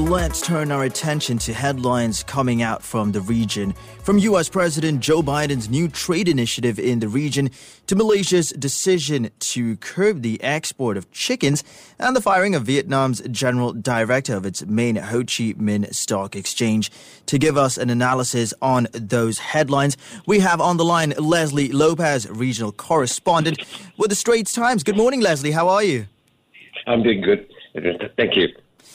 Let's turn our attention to headlines coming out from the region. From US President Joe Biden's new trade initiative in the region to Malaysia's decision to curb the export of chickens and the firing of Vietnam's general director of its main Ho Chi Minh Stock Exchange. To give us an analysis on those headlines, we have on the line Leslie Lopez, regional correspondent with the Straits Times. Good morning, Leslie. How are you? I'm doing good. Thank you.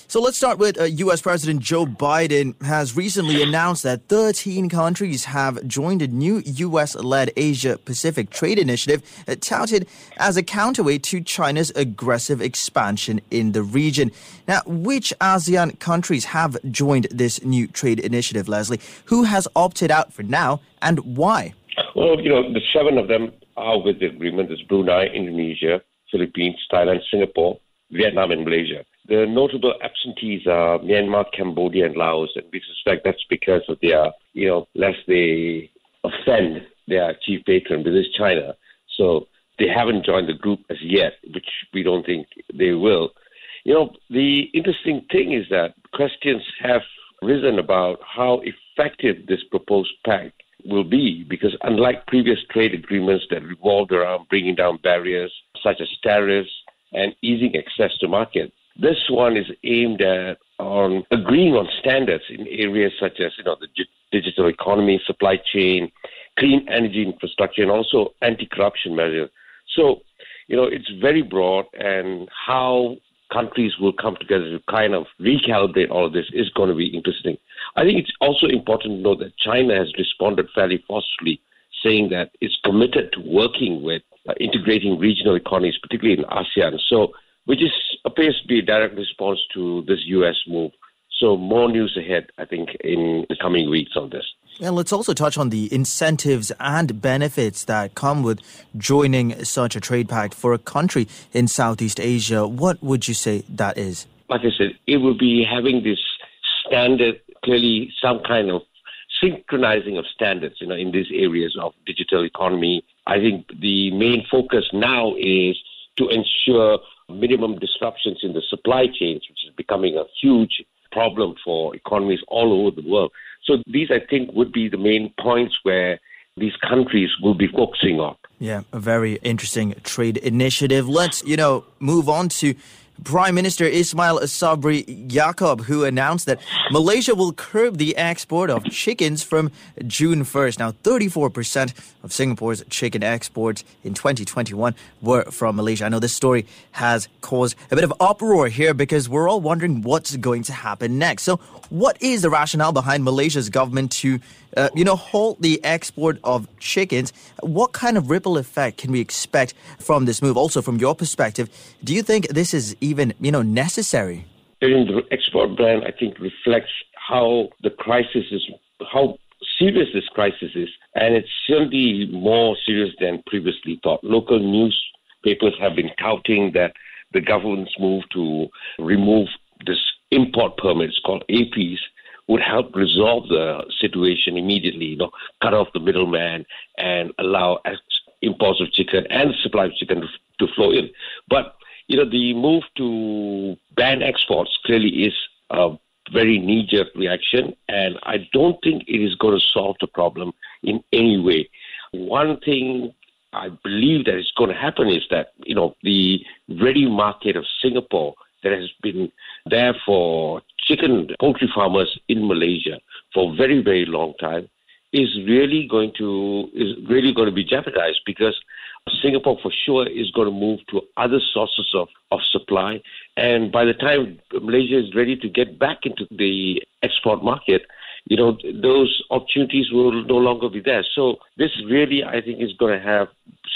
So let's start with uh, U.S. President Joe Biden has recently announced that 13 countries have joined a new U.S.-led Asia-Pacific trade initiative uh, touted as a counterweight to China's aggressive expansion in the region. Now, which ASEAN countries have joined this new trade initiative, Leslie? Who has opted out for now, and why? Well, you know, the seven of them are with the agreement. There's Brunei, Indonesia, Philippines, Thailand, Singapore, Vietnam, and Malaysia. The notable absentees are Myanmar, Cambodia, and Laos, and we suspect that's because of their, you know, lest they offend their chief patron, which is China. So they haven't joined the group as yet, which we don't think they will. You know, the interesting thing is that questions have risen about how effective this proposed pact will be, because unlike previous trade agreements that revolved around bringing down barriers such as tariffs and easing access to markets, this one is aimed at on agreeing on standards in areas such as you know the digital economy, supply chain, clean energy infrastructure, and also anti-corruption measures. So, you know, it's very broad, and how countries will come together to kind of recalibrate all of this is going to be interesting. I think it's also important to note that China has responded fairly forcefully, saying that it's committed to working with uh, integrating regional economies, particularly in ASEAN. So which is appears to be a direct response to this U.S. move. So more news ahead, I think, in the coming weeks on this. And let's also touch on the incentives and benefits that come with joining such a trade pact for a country in Southeast Asia. What would you say that is? Like I said, it will be having this standard, clearly some kind of synchronizing of standards, you know, in these areas of digital economy. I think the main focus now is to ensure minimum disruptions in the supply chains, which is becoming a huge problem for economies all over the world. So these, I think, would be the main points where these countries will be focusing on. Yeah, a very interesting trade initiative. Let's, you know, move on to Prime Minister Ismail Sabri Yaakob, who announced that Malaysia will curb the export of chickens from June 1st. Now, 34% of Singapore's chicken exports in 2021 were from Malaysia. I know this story has caused a bit of uproar here because we're all wondering what's going to happen next. So, what is the rationale behind Malaysia's government to, uh, you know, halt the export of chickens? What kind of ripple effect can we expect from this move? Also, from your perspective, do you think this is even, you know, necessary? The export ban, I think, reflects how the crisis is, how serious this crisis is, and it's certainly more serious than previously thought. Local newspapers have been touting that the government's move to remove this import permits called APs would help resolve the situation immediately, you know, cut off the middleman and allow imports of chicken and supply of chicken to, to flow in. But, you know, the move to ban exports clearly is a very knee jerk reaction, and I don't think it is going to solve the problem in any way. One thing I believe that is going to happen is that, you know, the ready market of Singapore that has been there for chicken poultry farmers in Malaysia for a very, very long time is really going to is really going to be jeopardized because Singapore for sure is going to move to other sources of, of supply. And by the time Malaysia is ready to get back into the export market, you know, those opportunities will no longer be there. So this really, I think, is going to have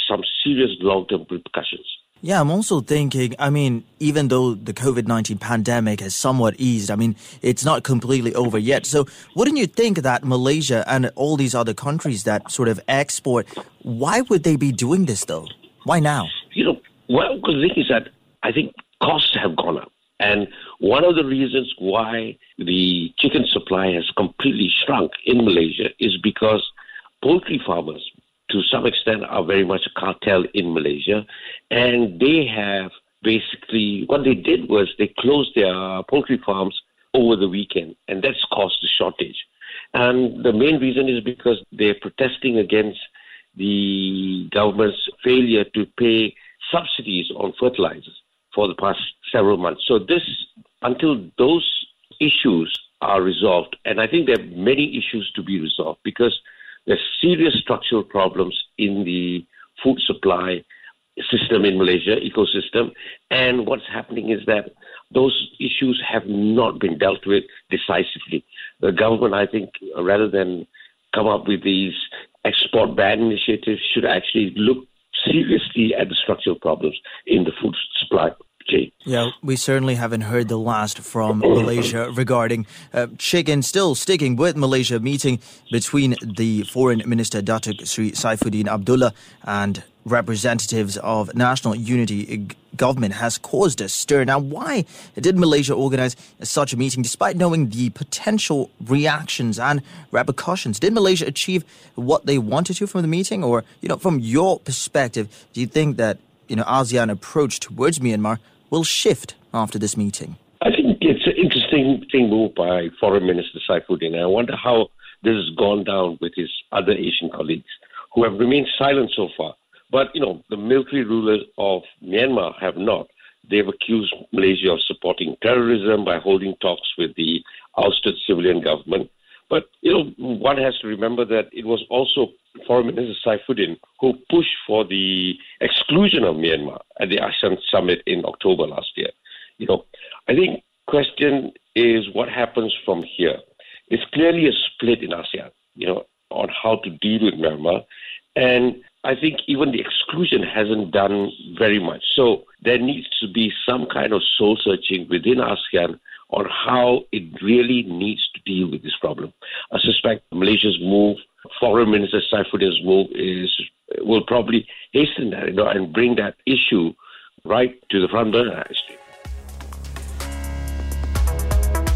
some serious long-term repercussions. Yeah, I'm also thinking, I mean, even though the COVID 19 pandemic has somewhat eased, I mean, it's not completely over yet. So, wouldn't you think that Malaysia and all these other countries that sort of export, why would they be doing this though? Why now? You know, well, the thing is that I think costs have gone up. And one of the reasons why the chicken supply has completely shrunk in Malaysia is because poultry farmers, to some extent, are very much a cartel in Malaysia. And they have basically, what they did was they closed their poultry farms over the weekend, and that's caused a shortage. And the main reason is because they're protesting against the government's failure to pay subsidies on fertilizers for the past several months. So this, until those issues are resolved, and I think there are many issues to be resolved because there's serious structural problems in the food supply system in Malaysia, ecosystem, and what's happening is that those issues have not been dealt with decisively. The government, I think, rather than come up with these export ban initiatives, should actually look seriously at the structural problems in the food supply chain. Yeah, we certainly haven't heard the last from Malaysia regarding uh, chicken. Still sticking with Malaysia, meeting between the Foreign Minister Datuk Sri Saifuddin Abdullah and representatives of National Unity government has caused a stir. Now, why did Malaysia organize such a meeting despite knowing the potential reactions and repercussions? Did Malaysia achieve what they wanted to from the meeting? Or, you know, from your perspective, do you think that, you know, ASEAN approach towards Myanmar will shift after this meeting? I think it's an interesting thing moved by Foreign Minister Saifuddin. I wonder how this has gone down with his other Asian colleagues who have remained silent so far. But, you know, the military rulers of Myanmar have not. They've accused Malaysia of supporting terrorism by holding talks with the ousted civilian government. But, you know, one has to remember that it was also Foreign Minister Saifuddin who pushed for the exclusion of Myanmar at the ASEAN summit in October last year. You know, I think question is what happens from here. It's clearly a split in ASEAN, you know, on how to deal with Myanmar. And I think even the exclusion hasn't done very much. So there needs to be some kind of soul searching within ASEAN on how it really needs to deal with this problem. I suspect Malaysia's move, Foreign Minister Saifuddin's move, is will probably hasten that you know, and bring that issue right to the front burner.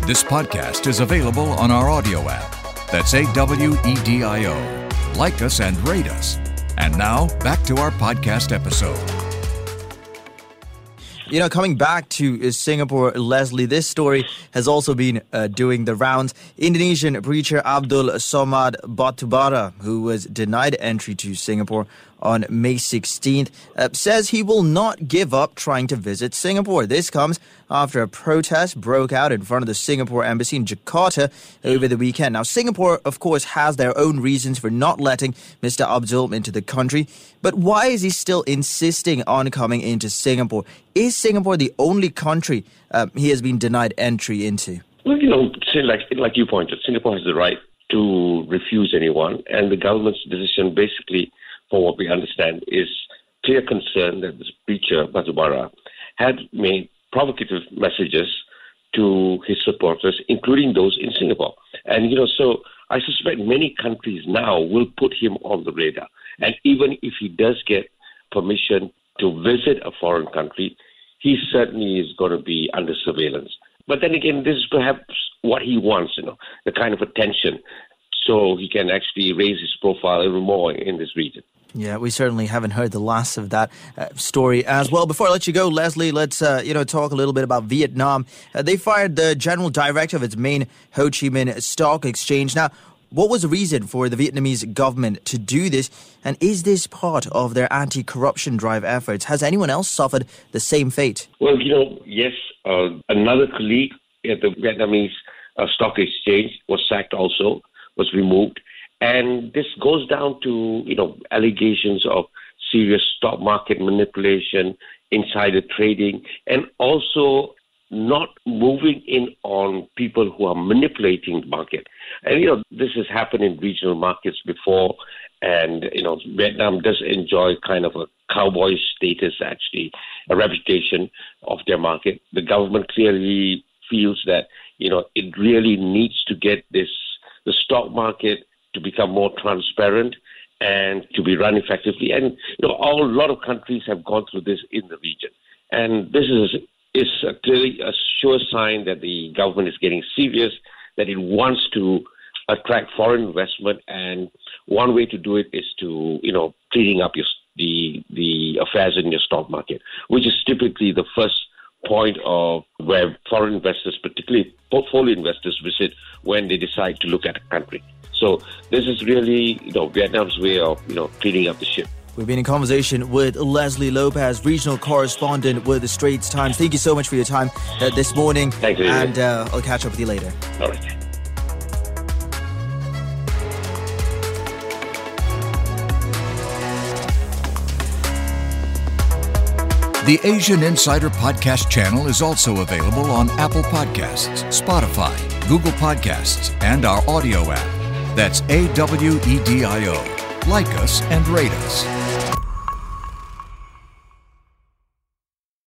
This podcast is available on our Awedio app. That's A W E D I O. Like us and rate us. And now, back to our podcast episode. You know, coming back to Singapore, Leslie, this story has also been uh, doing the rounds. Indonesian preacher Abdul Somad Batubara, who was denied entry to Singapore on May 16th, uh, says he will not give up trying to visit Singapore. This comes after a protest broke out in front of the Singapore embassy in Jakarta over the weekend. Now, Singapore, of course, has their own reasons for not letting Mr. Abdul into the country, but why is he still insisting on coming into Singapore? Is Singapore the only country uh, he has been denied entry into? Well, you know, like like you pointed, Singapore has the right to refuse anyone, and the government's decision basically for what we understand, is clear concern that this preacher, Batubara, had made provocative messages to his supporters, including those in Singapore. And, you know, so I suspect many countries now will put him on the radar. And even if he does get permission to visit a foreign country, he certainly is going to be under surveillance. But then again, this is perhaps what he wants, you know, the kind of attention so he can actually raise his profile even more in this region. Yeah, we certainly haven't heard the last of that uh, story as well. Before I let you go, Leslie, let's uh, you know talk a little bit about Vietnam. Uh, they fired the general director of its main Ho Chi Minh Stock Exchange. Now, what was the reason for the Vietnamese government to do this? And is this part of their anti-corruption drive efforts? Has anyone else suffered the same fate? Well, you know, yes, uh, another colleague at the Vietnamese uh, Stock Exchange was sacked also, was removed. And this goes down to, you know, allegations of serious stock market manipulation, insider trading, and also not moving in on people who are manipulating the market. And, you know, this has happened in regional markets before. And, you know, Vietnam does enjoy kind of a cowboy status, actually, a reputation of their market. The government clearly feels that, you know, it really needs to get this, the stock market to become more transparent and to be run effectively. And you know, a lot of countries have gone through this in the region, and this is is clearly a sure sign that the government is getting serious, that it wants to attract foreign investment, and one way to do it is to you know cleaning up your the the affairs in your stock market, which is typically the first point of where foreign investors, particularly portfolio investors, visit when they decide to look at a country. So this is really you know Vietnam's way of you know cleaning up the ship. We've been in conversation with Leslie Lopez, regional correspondent with the Straits Times. Thank you so much for your time uh, this morning. Thank you. And uh, I'll catch up with you later. All right. The Asian Insider Podcast channel is also available on Apple Podcasts, Spotify, Google Podcasts, and our Awedio app. That's A W E D I O. Like us and rate us.